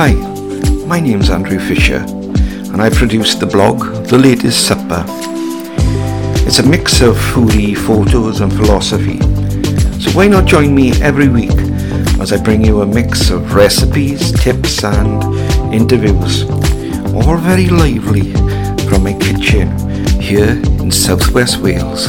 Hi, my name's Andrew Fisher, and I produce the blog The Latest Supper. It's a mix of foodie photos and philosophy, so why not join me every week as I bring you a mix of recipes, tips, and interviews, all very lively from my kitchen here in southwest Wales.